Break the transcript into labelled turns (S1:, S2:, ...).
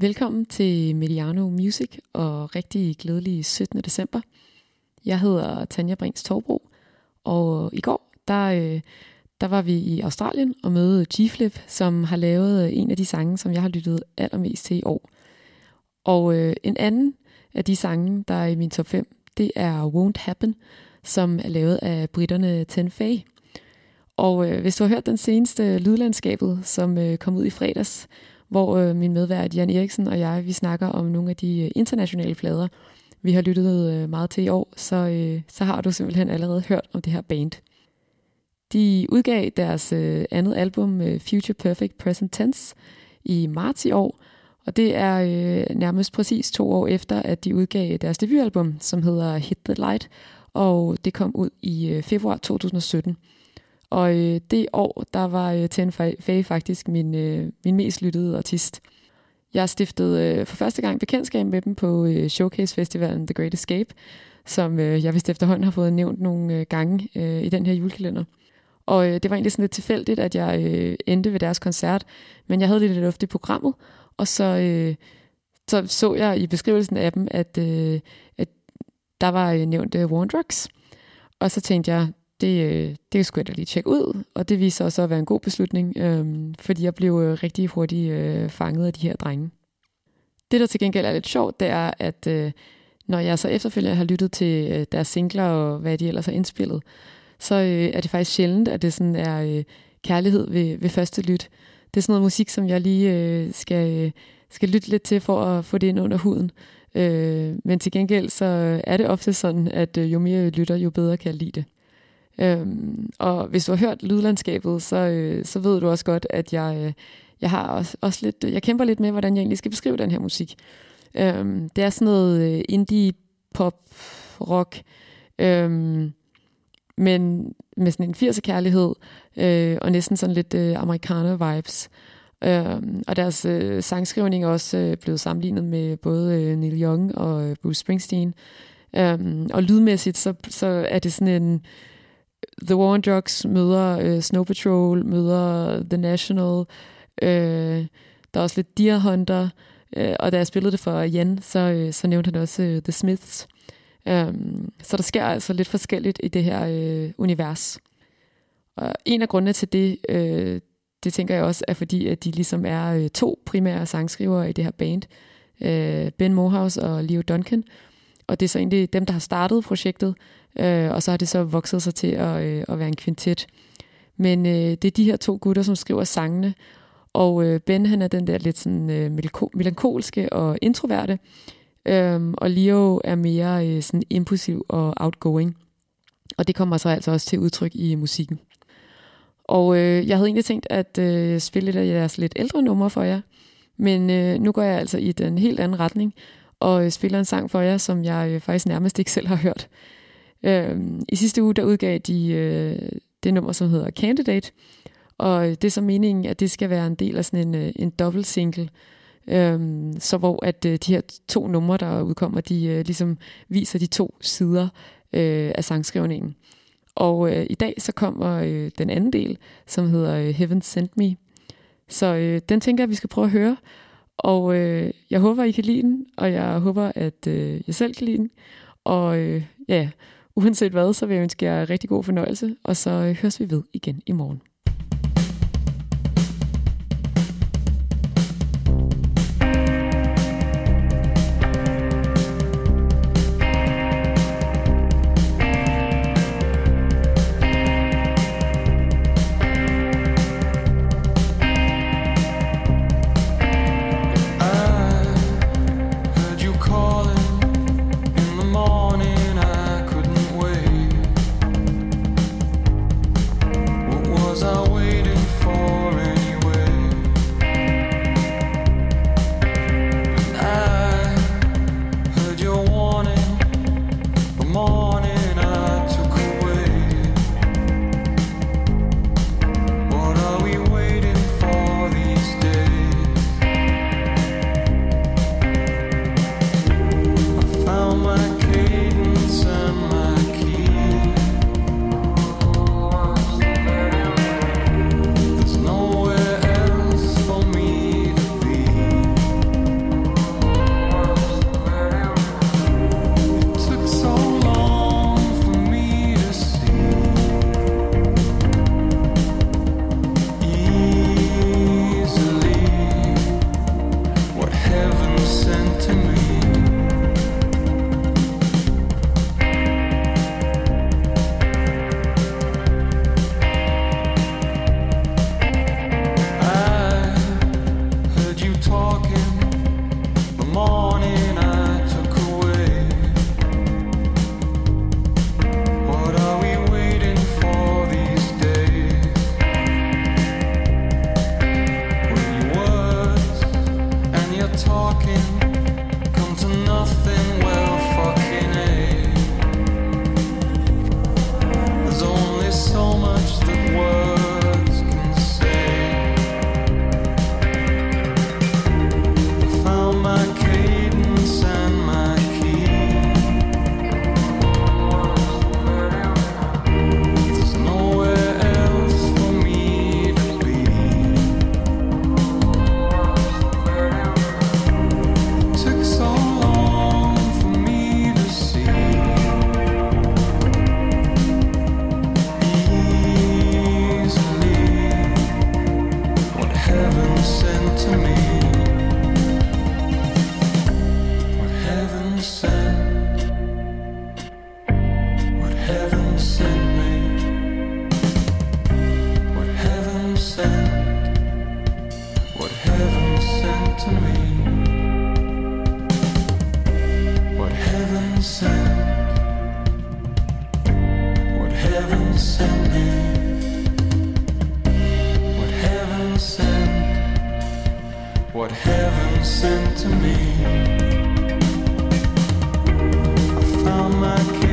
S1: Velkommen til Mediano Music og rigtig glædelig 17. december. Jeg hedder Tanja Brings Torbro, og i går der, øh, der var vi i Australien og mødte G-Flip, som har lavet øh, en af de sange, som jeg har lyttet allermest til i år. Og øh, en anden af de sange, der er i min top 5, det er Won't Happen, som er lavet af britterne Ten Fay. Og øh, hvis du har hørt den seneste lydlandskabet, som øh, kom ud i fredags, hvor øh, min medvært Jan Eriksen og jeg, vi snakker om nogle af de øh, internationale plader, vi har lyttet øh, meget til i år, så, øh, så har du simpelthen allerede hørt om det her band. De udgav deres øh, andet album, øh, Future Perfect Present Tense, i marts i år, og det er øh, nærmest præcis to år efter, at de udgav deres debutalbum, som hedder Hit the Light, og det kom ud i øh, februar 2017. Og øh, det år, der var øh, Ten Faye faktisk min, øh, min mest lyttede artist. Jeg stiftede øh, for første gang bekendtskab med dem på øh, Showcase-festivalen The Great Escape, som øh, jeg vist efterhånden har fået nævnt nogle øh, gange øh, i den her julekalender. Og øh, det var egentlig sådan lidt tilfældigt, at jeg øh, endte ved deres koncert, men jeg havde lidt luft i programmet, og så, øh, så så jeg i beskrivelsen af dem, at, øh, at der var øh, nævnt øh, Warndrugs. Og så tænkte jeg, det, øh, det skulle jeg da lige tjekke ud, og det viste sig også at være en god beslutning, øh, fordi jeg blev øh, rigtig hurtigt øh, fanget af de her drenge. Det, der til gengæld er lidt sjovt, det er, at øh, når jeg så efterfølgende har lyttet til øh, deres singler og hvad de ellers har indspillet, så øh, er det faktisk sjældent, at det sådan er øh, kærlighed ved, ved første lyt. Det er sådan noget musik, som jeg lige øh, skal, øh, skal lytte lidt til for at få det ind under huden. Øh, men til gengæld så øh, er det ofte sådan, at øh, jo mere jeg lytter, jo bedre kan jeg lide det. Øhm, og hvis du har hørt lydlandskabet, så, øh, så ved du også godt, at jeg, øh, jeg har også, også lidt, jeg kæmper lidt med, hvordan jeg egentlig skal beskrive den her musik. Øhm, det er sådan noget øh, indie pop rock, øhm, men med sådan en 80'er kærlighed øh, og næsten sådan lidt øh, amerikaner vibes. Øhm, og deres øh, sangskrivning er også øh, blevet sammenlignet med både øh, Neil Young og øh, Bruce Springsteen. Øhm, og lydmæssigt så, så er det sådan en The War on Drugs møder øh, Snow Patrol, møder The National, øh, der er også lidt Deer Hunter, øh, og da jeg spillede det for Jan, så, øh, så nævnte han også øh, The Smiths. Um, så der sker altså lidt forskelligt i det her øh, univers. Og en af grundene til det, øh, det tænker jeg også, er fordi, at de ligesom er øh, to primære sangskrivere i det her band. Øh, ben Mohaus og Leo Duncan. Og det er så egentlig dem, der har startet projektet, øh, og så har det så vokset sig til at, øh, at være en kvintet. Men øh, det er de her to gutter, som skriver sangene, og øh, Ben han er den der lidt sådan øh, melankolske og introverte, øh, og Leo er mere øh, sådan impulsiv og outgoing. Og det kommer så altså også til udtryk i musikken. Og øh, jeg havde egentlig tænkt at øh, spille et af jeres lidt ældre numre for jer, men øh, nu går jeg altså i den helt anden retning, og øh, spiller en sang for jer, som jeg øh, faktisk nærmest ikke selv har hørt. Øh, I sidste uge der udgav de øh, det nummer, som hedder Candidate, og det er så meningen, at det skal være en del af sådan en, øh, en dobbelt single, øh, så hvor at øh, de her to numre, der udkommer, de øh, ligesom viser de to sider øh, af sangskrivningen. Og øh, i dag så kommer øh, den anden del, som hedder øh, Heaven Sent Me. Så øh, den tænker jeg, at vi skal prøve at høre. Og øh, jeg håber, I kan lide den, og jeg håber, at øh, jeg selv kan lide den. Og øh, ja, uanset hvad, så vil jeg ønske jer rigtig god fornøjelse, og så øh, høres vi ved igen i morgen.
S2: Sent what heaven sent to me. I found my